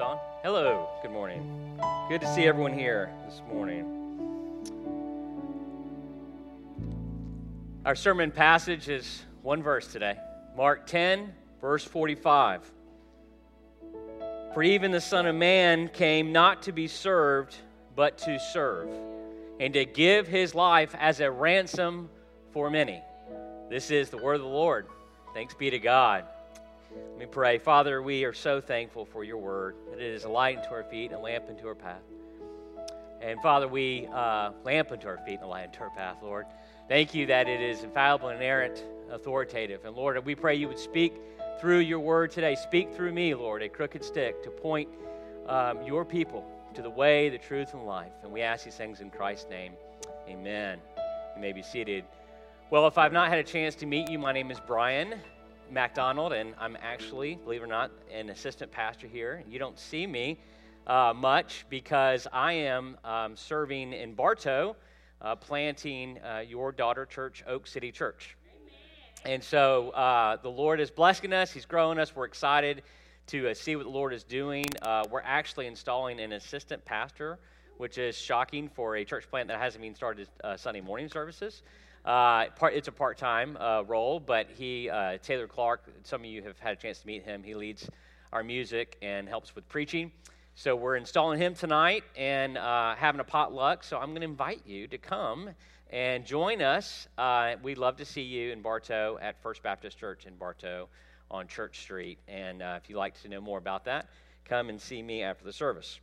on. Hello, good morning. Good to see everyone here this morning. Our sermon passage is one verse today Mark 10, verse 45. For even the Son of Man came not to be served, but to serve, and to give his life as a ransom for many. This is the word of the Lord. Thanks be to God. Let me pray. Father, we are so thankful for your word. That it is a light unto our feet and a lamp unto our path. And Father, we uh, lamp unto our feet and a light unto our path, Lord. Thank you that it is infallible, inerrant, authoritative. And Lord, we pray you would speak through your word today. Speak through me, Lord, a crooked stick to point um, your people to the way, the truth, and life. And we ask these things in Christ's name. Amen. You may be seated. Well, if I've not had a chance to meet you, my name is Brian. MacDonald, and I'm actually, believe it or not, an assistant pastor here. You don't see me uh, much because I am um, serving in Bartow, uh, planting uh, your daughter church, Oak City Church. And so uh, the Lord is blessing us, He's growing us. We're excited to uh, see what the Lord is doing. Uh, we're actually installing an assistant pastor, which is shocking for a church plant that hasn't even started Sunday morning services. Uh, part, it's a part-time uh, role, but he, uh, Taylor Clark, some of you have had a chance to meet him. He leads our music and helps with preaching. So we're installing him tonight and uh, having a potluck. So I'm going to invite you to come and join us. Uh, we'd love to see you in Bartow at First Baptist Church in Bartow on Church Street. And uh, if you'd like to know more about that, come and see me after the service.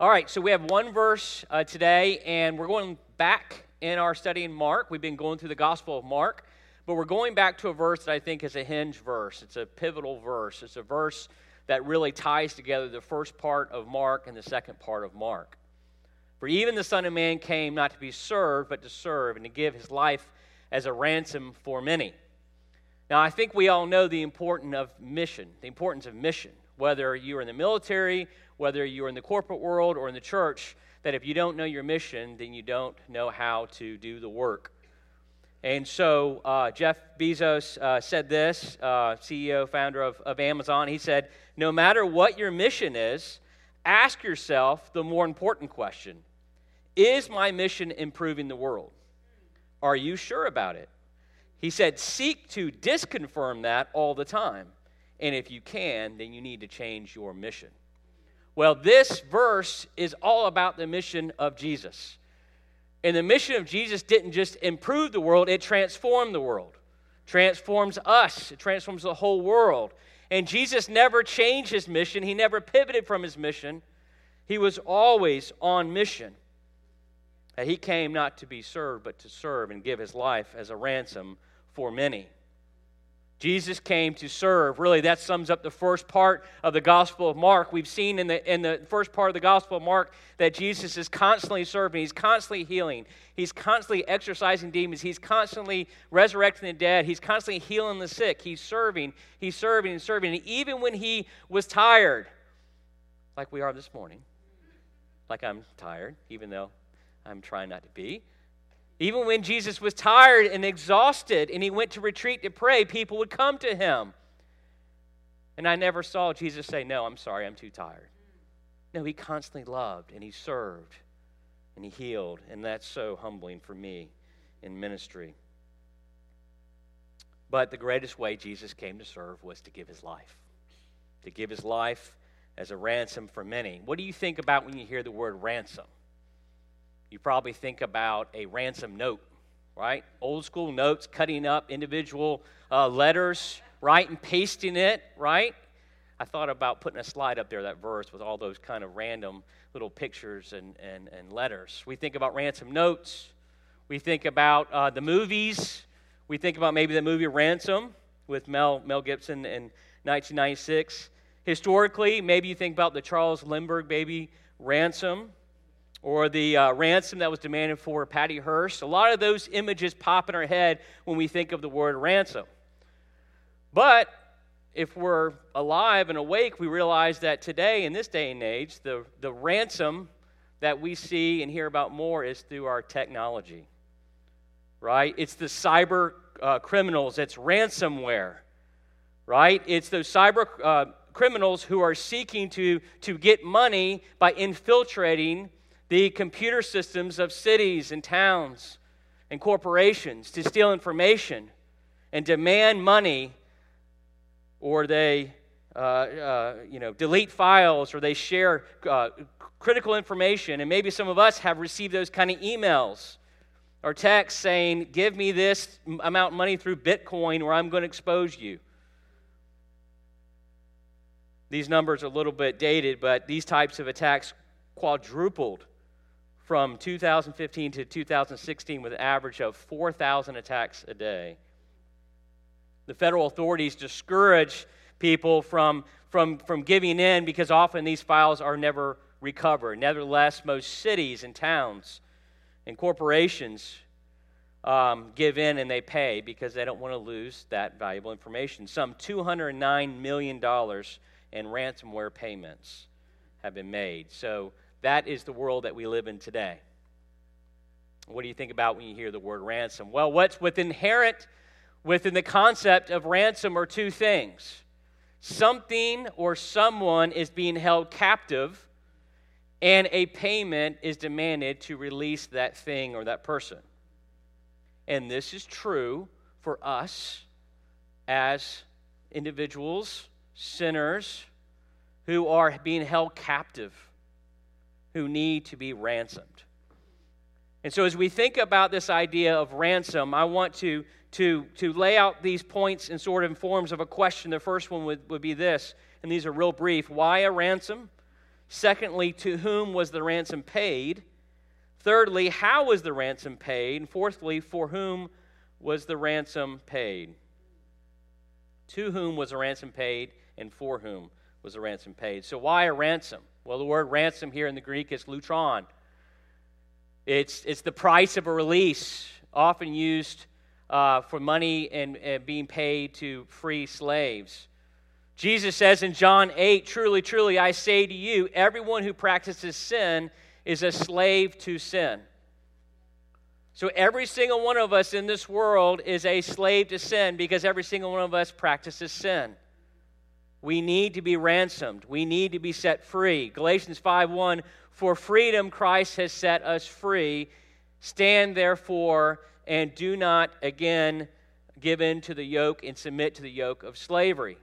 All right, so we have one verse uh, today, and we're going back in our study in Mark. We've been going through the Gospel of Mark, but we're going back to a verse that I think is a hinge verse. It's a pivotal verse. It's a verse that really ties together the first part of Mark and the second part of Mark. For even the Son of Man came not to be served, but to serve and to give his life as a ransom for many. Now, I think we all know the importance of mission, the importance of mission, whether you're in the military, whether you're in the corporate world, or in the church that if you don't know your mission, then you don't know how to do the work. And so uh, Jeff Bezos uh, said this, uh, CEO, founder of, of Amazon. He said, No matter what your mission is, ask yourself the more important question Is my mission improving the world? Are you sure about it? He said, Seek to disconfirm that all the time. And if you can, then you need to change your mission. Well, this verse is all about the mission of Jesus. And the mission of Jesus didn't just improve the world, it transformed the world. Transforms us, it transforms the whole world. And Jesus never changed his mission, he never pivoted from his mission. He was always on mission. That he came not to be served, but to serve and give his life as a ransom for many. Jesus came to serve. Really, that sums up the first part of the Gospel of Mark. We've seen in the, in the first part of the Gospel of Mark that Jesus is constantly serving, He's constantly healing, He's constantly exorcising demons, He's constantly resurrecting the dead, He's constantly healing the sick. He's serving, He's serving and serving. And even when He was tired, like we are this morning, like I'm tired, even though I'm trying not to be. Even when Jesus was tired and exhausted and he went to retreat to pray, people would come to him. And I never saw Jesus say, No, I'm sorry, I'm too tired. No, he constantly loved and he served and he healed. And that's so humbling for me in ministry. But the greatest way Jesus came to serve was to give his life, to give his life as a ransom for many. What do you think about when you hear the word ransom? You probably think about a ransom note, right? Old school notes, cutting up individual uh, letters, right, and pasting it, right? I thought about putting a slide up there, that verse, with all those kind of random little pictures and, and, and letters. We think about ransom notes. We think about uh, the movies. We think about maybe the movie Ransom with Mel, Mel Gibson in 1996. Historically, maybe you think about the Charles Lindbergh baby Ransom or the uh, ransom that was demanded for Patty Hearst. A lot of those images pop in our head when we think of the word ransom. But if we're alive and awake, we realize that today, in this day and age, the, the ransom that we see and hear about more is through our technology, right? It's the cyber uh, criminals, it's ransomware, right? It's those cyber uh, criminals who are seeking to, to get money by infiltrating the computer systems of cities and towns and corporations to steal information and demand money, or they uh, uh, you know, delete files or they share uh, critical information. And maybe some of us have received those kind of emails or texts saying, Give me this amount of money through Bitcoin or I'm going to expose you. These numbers are a little bit dated, but these types of attacks quadrupled from 2015 to 2016 with an average of 4,000 attacks a day. The federal authorities discourage people from, from, from giving in because often these files are never recovered. Nevertheless, most cities and towns and corporations um, give in and they pay because they don't want to lose that valuable information. Some $209 million in ransomware payments have been made. So that is the world that we live in today. What do you think about when you hear the word ransom? Well, what's with inherent within the concept of ransom are two things something or someone is being held captive and a payment is demanded to release that thing or that person. And this is true for us as individuals, sinners who are being held captive, who need to be ransomed. And so, as we think about this idea of ransom, I want to, to, to lay out these points in sort of forms of a question. The first one would, would be this, and these are real brief why a ransom? Secondly, to whom was the ransom paid? Thirdly, how was the ransom paid? And fourthly, for whom was the ransom paid? To whom was the ransom paid, and for whom was the ransom paid? So, why a ransom? Well, the word ransom here in the Greek is lutron. It's, it's the price of a release, often used uh, for money and, and being paid to free slaves. Jesus says in John 8, Truly, truly, I say to you, everyone who practices sin is a slave to sin. So every single one of us in this world is a slave to sin because every single one of us practices sin. We need to be ransomed. We need to be set free. Galatians 5:1 For freedom Christ has set us free. Stand therefore and do not again give in to the yoke and submit to the yoke of slavery.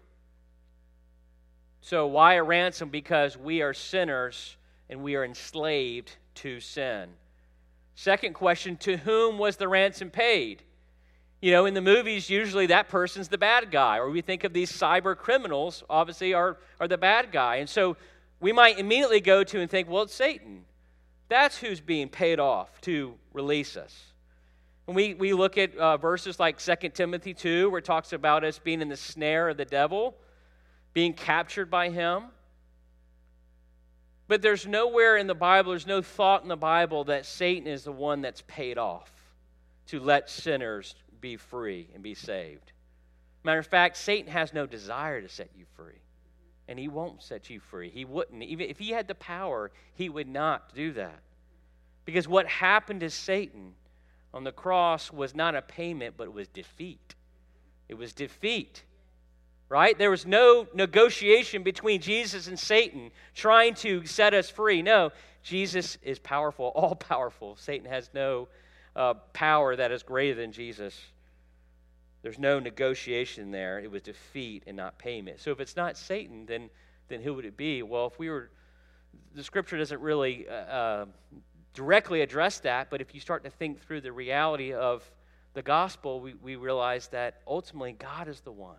So, why a ransom? Because we are sinners and we are enslaved to sin. Second question To whom was the ransom paid? You know, in the movies, usually that person's the bad guy, or we think of these cyber criminals, obviously, are, are the bad guy. And so we might immediately go to and think, well, it's Satan. That's who's being paid off to release us. And we, we look at uh, verses like 2 Timothy 2, where it talks about us being in the snare of the devil being captured by him. But there's nowhere in the Bible, there's no thought in the Bible that Satan is the one that's paid off to let sinners be free and be saved. Matter of fact, Satan has no desire to set you free. And he won't set you free. He wouldn't. Even if he had the power, he would not do that. Because what happened to Satan on the cross was not a payment, but was defeat. It was defeat right? There was no negotiation between Jesus and Satan trying to set us free. No, Jesus is powerful, all powerful. Satan has no uh, power that is greater than Jesus. There's no negotiation there. It was defeat and not payment. So if it's not Satan, then then who would it be? Well, if we were, the Scripture doesn't really uh, uh, directly address that. But if you start to think through the reality of the gospel, we, we realize that ultimately God is the one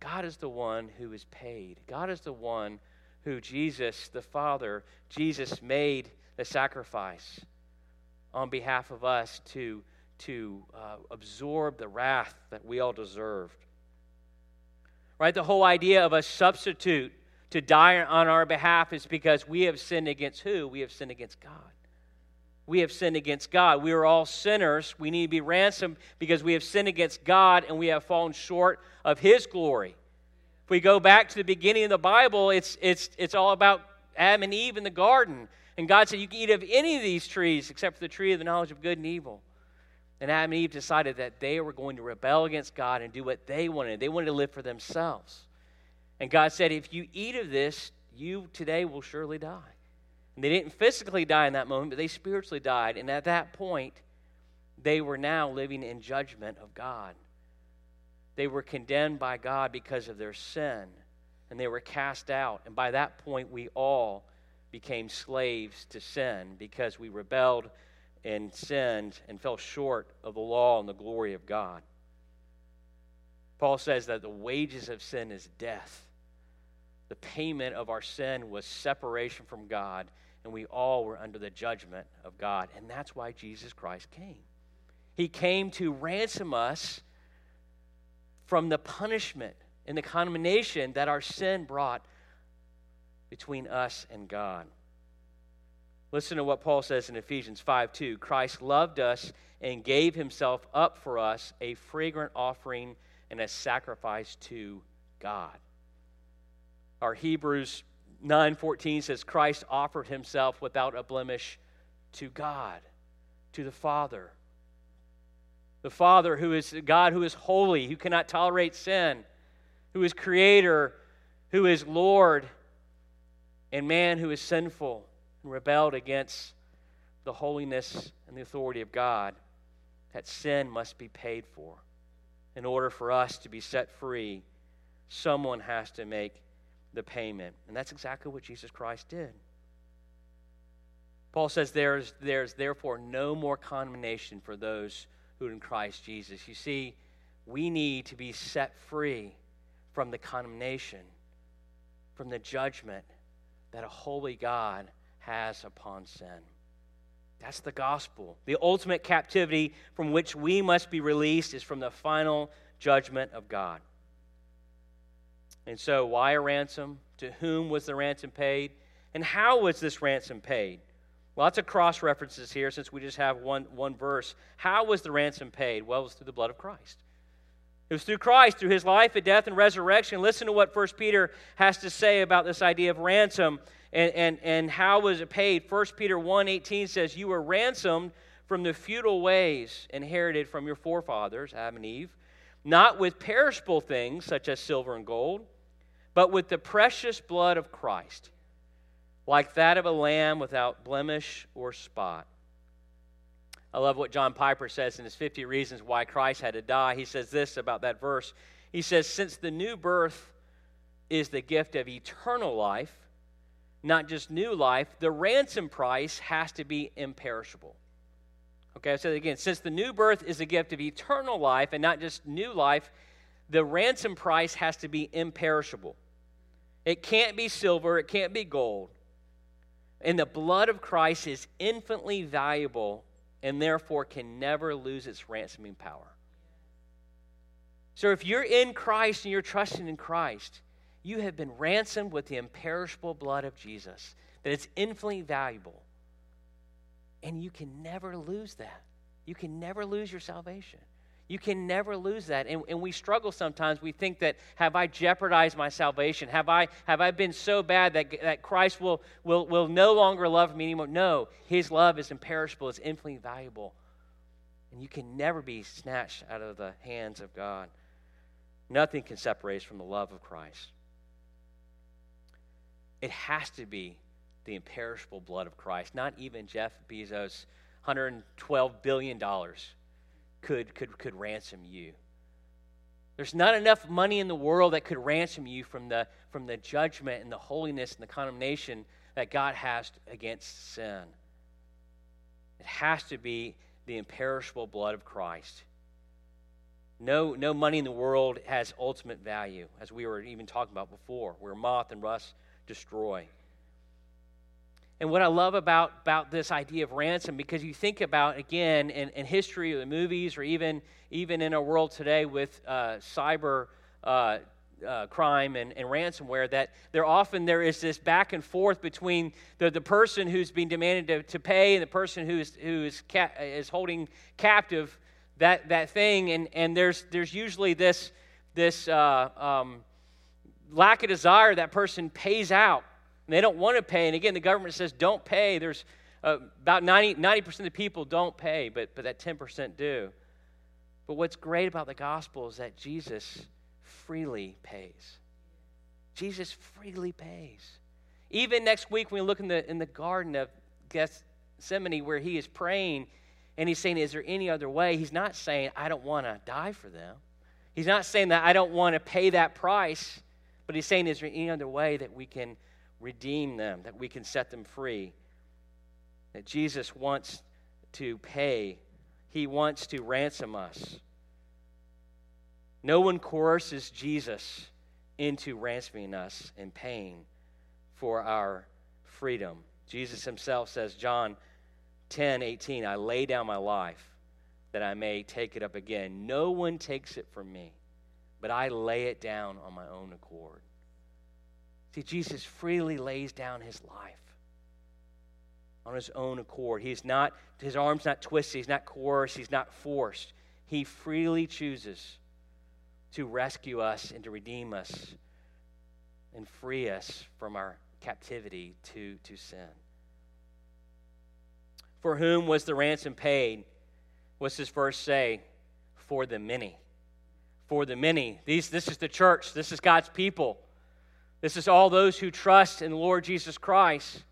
God is the one who is paid. God is the one who Jesus, the Father, Jesus made the sacrifice on behalf of us to, to uh, absorb the wrath that we all deserved. Right? The whole idea of a substitute to die on our behalf is because we have sinned against who? We have sinned against God. We have sinned against God. We are all sinners. We need to be ransomed because we have sinned against God and we have fallen short of His glory. If we go back to the beginning of the Bible, it's, it's, it's all about Adam and Eve in the garden. And God said, You can eat of any of these trees except for the tree of the knowledge of good and evil. And Adam and Eve decided that they were going to rebel against God and do what they wanted. They wanted to live for themselves. And God said, If you eat of this, you today will surely die. And they didn't physically die in that moment, but they spiritually died. And at that point, they were now living in judgment of God. They were condemned by God because of their sin, and they were cast out. And by that point, we all became slaves to sin because we rebelled and sinned and fell short of the law and the glory of God. Paul says that the wages of sin is death. The payment of our sin was separation from God, and we all were under the judgment of God. And that's why Jesus Christ came. He came to ransom us from the punishment and the condemnation that our sin brought between us and God. Listen to what Paul says in Ephesians 5 2. Christ loved us and gave himself up for us, a fragrant offering and a sacrifice to God. Our Hebrews 9:14 says Christ offered himself without a blemish to God, to the Father. The Father who is God who is holy, who cannot tolerate sin, who is creator, who is Lord, and man who is sinful and rebelled against the holiness and the authority of God, that sin must be paid for. In order for us to be set free, someone has to make the payment. And that's exactly what Jesus Christ did. Paul says there's, there's therefore no more condemnation for those who are in Christ Jesus. You see, we need to be set free from the condemnation, from the judgment that a holy God has upon sin. That's the gospel. The ultimate captivity from which we must be released is from the final judgment of God. And so, why a ransom? To whom was the ransom paid? And how was this ransom paid? Lots of cross references here since we just have one, one verse. How was the ransom paid? Well, it was through the blood of Christ. It was through Christ, through his life and death and resurrection. Listen to what 1 Peter has to say about this idea of ransom and, and, and how was it paid. 1 Peter 1.18 says, You were ransomed from the futile ways inherited from your forefathers, Adam and Eve, not with perishable things such as silver and gold, but with the precious blood of Christ, like that of a lamb without blemish or spot. I love what John Piper says in his 50 Reasons Why Christ Had to Die. He says this about that verse. He says, Since the new birth is the gift of eternal life, not just new life, the ransom price has to be imperishable. Okay, I said again. Since the new birth is a gift of eternal life and not just new life, the ransom price has to be imperishable. It can't be silver, it can't be gold. And the blood of Christ is infinitely valuable and therefore can never lose its ransoming power. So if you're in Christ and you're trusting in Christ, you have been ransomed with the imperishable blood of Jesus, that it's infinitely valuable. And you can never lose that. You can never lose your salvation. You can never lose that. And, and we struggle sometimes. We think that, have I jeopardized my salvation? Have I, have I been so bad that, that Christ will, will, will no longer love me anymore? No, his love is imperishable, it's infinitely valuable. And you can never be snatched out of the hands of God. Nothing can separate us from the love of Christ. It has to be the imperishable blood of Christ. Not even Jeff Bezos' $112 billion could, could, could ransom you. There's not enough money in the world that could ransom you from the, from the judgment and the holiness and the condemnation that God has against sin. It has to be the imperishable blood of Christ. No, no money in the world has ultimate value, as we were even talking about before, where moth and rust destroy. And what I love about, about this idea of ransom, because you think about, again, in, in history or the movies, or even, even in our world today with uh, cyber uh, uh, crime and, and, ransomware, that there often there is this back and forth between the, the person who's being demanded to, to pay and the person who is, who is, ca- is holding captive that, that thing. And, and there's, there's usually this, this uh, um, lack of desire that person pays out and they don't want to pay. And again, the government says don't pay. There's uh, about 90, 90% of people don't pay, but, but that 10% do. But what's great about the gospel is that Jesus freely pays. Jesus freely pays. Even next week, when we look in the, in the Garden of Gethsemane where he is praying and he's saying, Is there any other way? He's not saying, I don't want to die for them. He's not saying that I don't want to pay that price, but he's saying, Is there any other way that we can redeem them, that we can set them free? That Jesus wants to pay, he wants to ransom us. No one coerces Jesus into ransoming us and paying for our freedom. Jesus himself says, John 10 18, I lay down my life that I may take it up again. No one takes it from me, but I lay it down on my own accord. See, Jesus freely lays down his life on his own accord. He's not, his arm's not twisted, he's not coerced, he's not forced. He freely chooses to rescue us and to redeem us and free us from our captivity to, to sin. For whom was the ransom paid? What's this verse say? For the many. For the many. These, this is the church. This is God's people. This is all those who trust in the Lord Jesus Christ.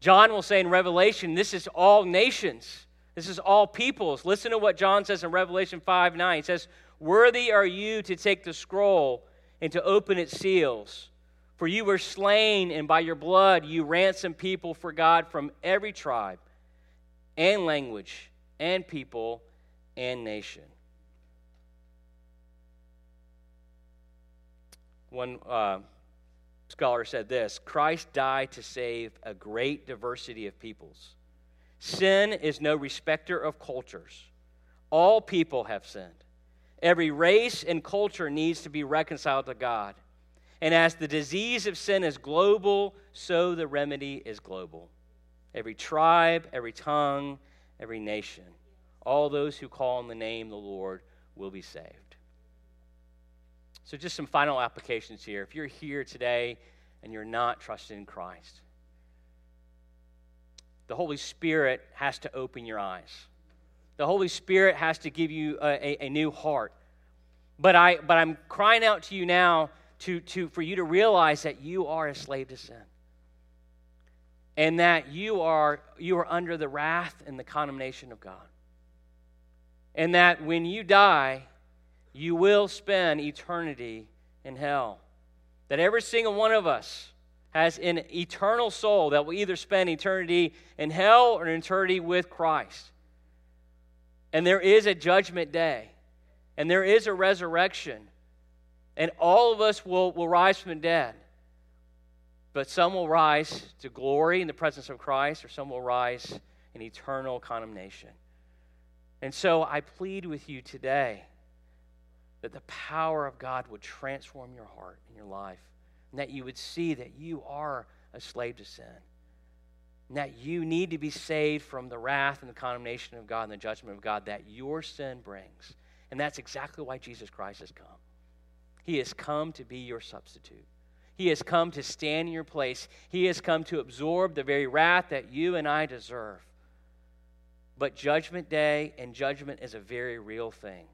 John will say in Revelation, this is all nations. This is all peoples. Listen to what John says in Revelation 5 9. He says, Worthy are you to take the scroll and to open its seals. For you were slain, and by your blood you ransomed people for God from every tribe and language and people and nation. One uh, scholar said this Christ died to save a great diversity of peoples. Sin is no respecter of cultures. All people have sinned. Every race and culture needs to be reconciled to God. And as the disease of sin is global, so the remedy is global. Every tribe, every tongue, every nation, all those who call on the name of the Lord will be saved. So, just some final applications here. If you're here today and you're not trusting in Christ, the Holy Spirit has to open your eyes. The Holy Spirit has to give you a, a, a new heart. But, I, but I'm crying out to you now to, to, for you to realize that you are a slave to sin. And that you are, you are under the wrath and the condemnation of God. And that when you die, you will spend eternity in hell. That every single one of us has an eternal soul that will either spend eternity in hell or eternity with Christ. And there is a judgment day, and there is a resurrection, and all of us will, will rise from the dead. But some will rise to glory in the presence of Christ, or some will rise in eternal condemnation. And so I plead with you today that the power of God would transform your heart and your life, and that you would see that you are a slave to sin and that you need to be saved from the wrath and the condemnation of God and the judgment of God that your sin brings. And that's exactly why Jesus Christ has come. He has come to be your substitute. He has come to stand in your place. He has come to absorb the very wrath that you and I deserve. But judgment day and judgment is a very real thing.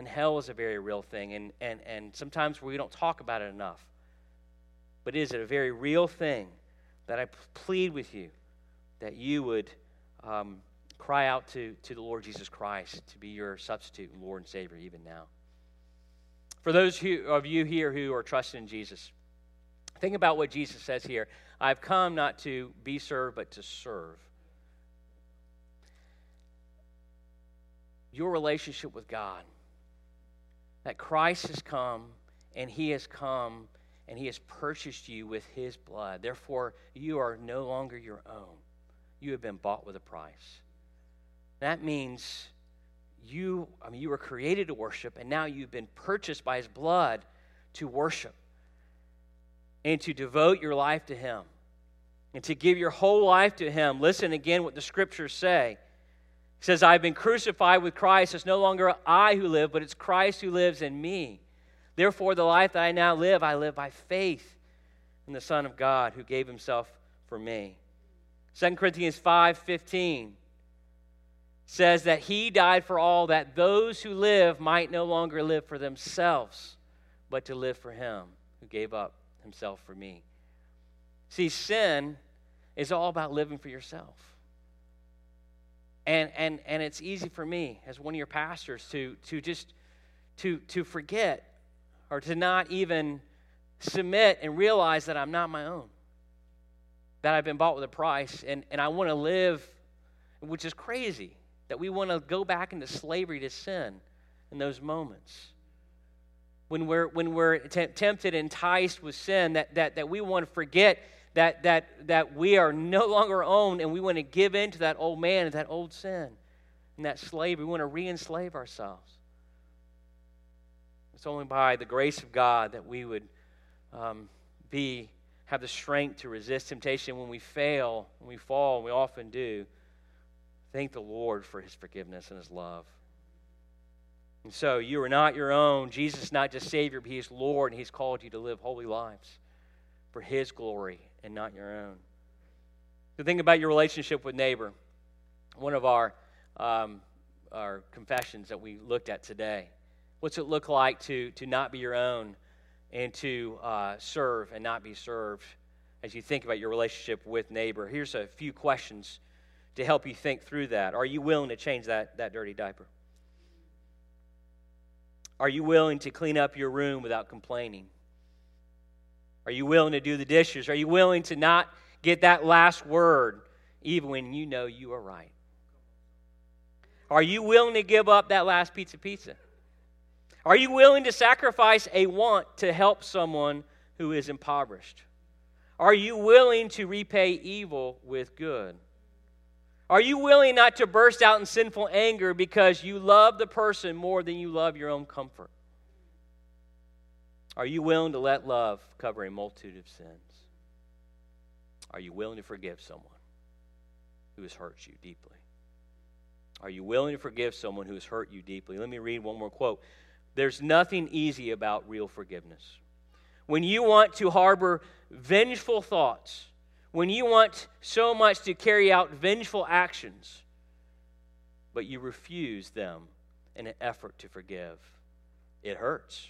And hell is a very real thing. And, and, and sometimes we don't talk about it enough. But it is a very real thing that I plead with you that you would um, cry out to, to the Lord Jesus Christ to be your substitute Lord and Savior even now. For those who, of you here who are trusting in Jesus, think about what Jesus says here I've come not to be served, but to serve. Your relationship with God, that Christ has come and He has come and He has purchased you with His blood. Therefore, you are no longer your own you have been bought with a price. That means you, I mean, you were created to worship, and now you've been purchased by his blood to worship and to devote your life to him and to give your whole life to him. Listen again what the scriptures say. It says, I've been crucified with Christ. It's no longer I who live, but it's Christ who lives in me. Therefore, the life that I now live, I live by faith in the Son of God who gave himself for me. 2 Corinthians 5:15 says that he died for all that those who live might no longer live for themselves, but to live for him. who gave up himself for me. See, sin is all about living for yourself. And, and, and it's easy for me as one of your pastors to, to just to, to forget or to not even submit and realize that I'm not my own, that I've been bought with a price, and, and I want to live, which is crazy, that we want to go back into slavery to sin in those moments. When we're, when we're t- tempted, enticed with sin, that, that, that we want to forget that, that, that we are no longer owned and we want to give in to that old man and that old sin and that slave. We want to re enslave ourselves. It's only by the grace of God that we would um, be have the strength to resist temptation when we fail, when we fall, and we often do. Thank the Lord for his forgiveness and his love. And so you are not your own. Jesus is not just Savior, but He is Lord, and He's called you to live holy lives for His glory and not your own. So think about your relationship with neighbor. One of our, um, our confessions that we looked at today. What's it look like to, to not be your own and to uh, serve and not be served as you think about your relationship with neighbor? Here's a few questions to help you think through that. Are you willing to change that, that dirty diaper? Are you willing to clean up your room without complaining? Are you willing to do the dishes? Are you willing to not get that last word even when you know you are right? Are you willing to give up that last pizza pizza? Are you willing to sacrifice a want to help someone who is impoverished? Are you willing to repay evil with good? Are you willing not to burst out in sinful anger because you love the person more than you love your own comfort? Are you willing to let love cover a multitude of sins? Are you willing to forgive someone who has hurt you deeply? Are you willing to forgive someone who has hurt you deeply? Let me read one more quote. There's nothing easy about real forgiveness. When you want to harbor vengeful thoughts, when you want so much to carry out vengeful actions, but you refuse them in an effort to forgive, it hurts.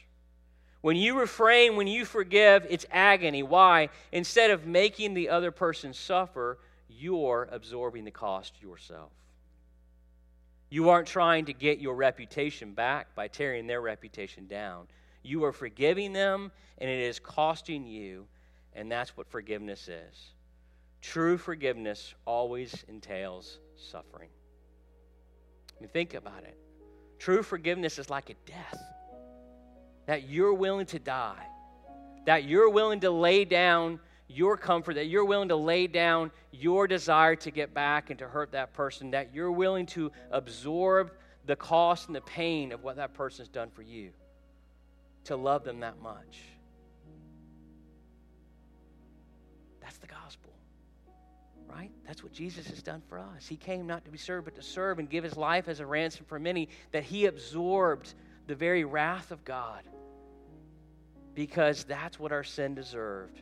When you refrain, when you forgive, it's agony. Why? Instead of making the other person suffer, you're absorbing the cost yourself. You aren't trying to get your reputation back by tearing their reputation down. You are forgiving them, and it is costing you, and that's what forgiveness is. True forgiveness always entails suffering. I mean, think about it. True forgiveness is like a death that you're willing to die, that you're willing to lay down your comfort, that you're willing to lay down your desire to get back and to hurt that person, that you're willing to absorb the cost and the pain of what that person's done for you, to love them that much. That's the gospel, right? That's what Jesus has done for us. He came not to be served, but to serve and give his life as a ransom for many, that he absorbed the very wrath of God because that's what our sin deserved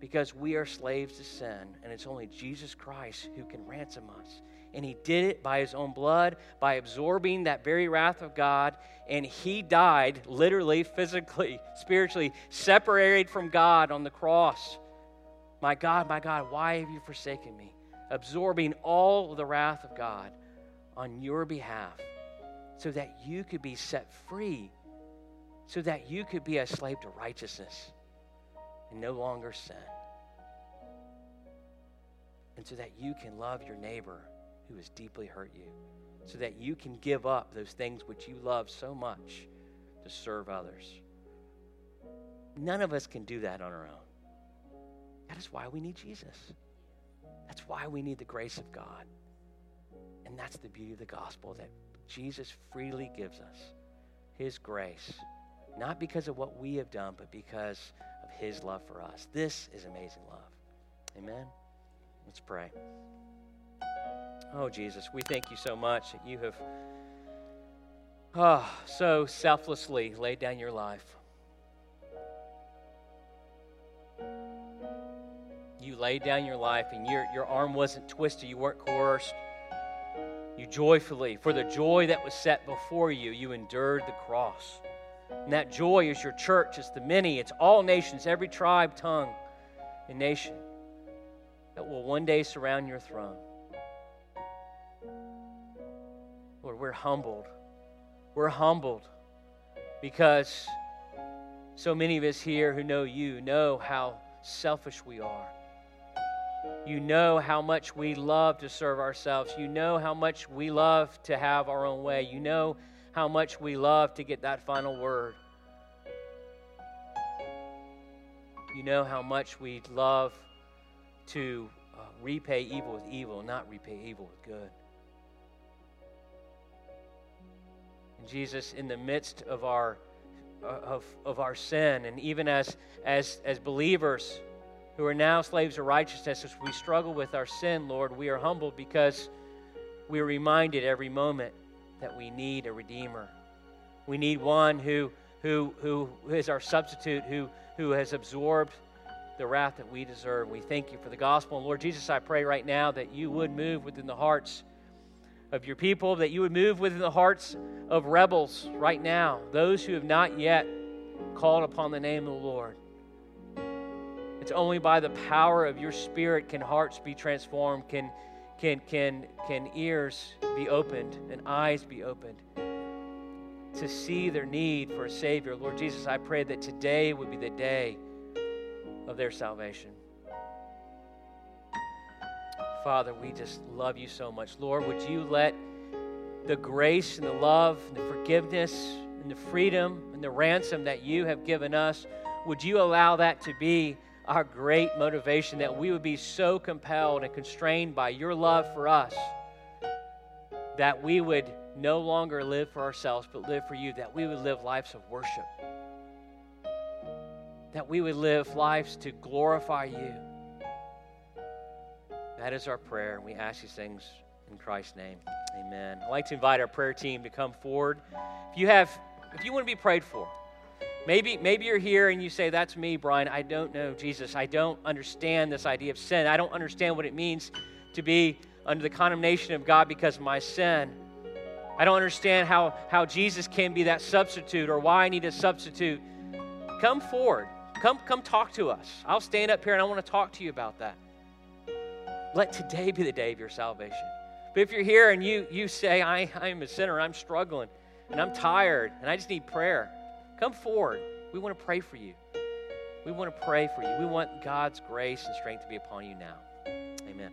because we are slaves to sin, and it's only Jesus Christ who can ransom us. And he did it by his own blood, by absorbing that very wrath of God. And he died literally, physically, spiritually, separated from God on the cross. My God, my God, why have you forsaken me? Absorbing all the wrath of God on your behalf so that you could be set free, so that you could be a slave to righteousness and no longer sin. And so that you can love your neighbor who has deeply hurt you. So that you can give up those things which you love so much to serve others. None of us can do that on our own. That is why we need Jesus. That's why we need the grace of God. And that's the beauty of the gospel that Jesus freely gives us his grace, not because of what we have done, but because of his love for us. This is amazing love. Amen. Let's pray. Oh, Jesus, we thank you so much that you have oh, so selflessly laid down your life. You laid down your life, and your, your arm wasn't twisted, you weren't coerced. You joyfully, for the joy that was set before you, you endured the cross. And that joy is your church, it's the many, it's all nations, every tribe, tongue, and nation that will one day surround your throne. Lord, we're humbled. We're humbled because so many of us here who know you know how selfish we are. You know how much we love to serve ourselves. You know how much we love to have our own way. You know how much we love to get that final word. You know how much we love to uh, repay evil with evil, not repay evil with good. And Jesus, in the midst of our uh, of, of our sin, and even as as as believers who are now slaves of righteousness, as we struggle with our sin, Lord, we are humbled because we are reminded every moment that we need a redeemer. We need one who who who is our substitute, who who has absorbed the wrath that we deserve. We thank you for the gospel. And Lord Jesus, I pray right now that you would move within the hearts of your people, that you would move within the hearts of rebels right now, those who have not yet called upon the name of the Lord. It's only by the power of your spirit can hearts be transformed, can, can, can, can ears be opened, and eyes be opened to see their need for a Savior. Lord Jesus, I pray that today would be the day of their salvation. Father, we just love you so much. Lord, would you let the grace and the love and the forgiveness and the freedom and the ransom that you have given us, would you allow that to be our great motivation that we would be so compelled and constrained by your love for us that we would no longer live for ourselves but live for you, that we would live lives of worship, that we would live lives to glorify you. That is our prayer, and we ask these things in Christ's name. Amen. I'd like to invite our prayer team to come forward. If you have, if you want to be prayed for, maybe maybe you're here and you say, "That's me, Brian. I don't know Jesus. I don't understand this idea of sin. I don't understand what it means to be under the condemnation of God because of my sin. I don't understand how how Jesus can be that substitute or why I need a substitute." Come forward. Come come talk to us. I'll stand up here and I want to talk to you about that let today be the day of your salvation. But if you're here and you, you say, I, I'm a sinner, I'm struggling, and I'm tired, and I just need prayer, come forward. We want to pray for you. We want to pray for you. We want God's grace and strength to be upon you now. Amen.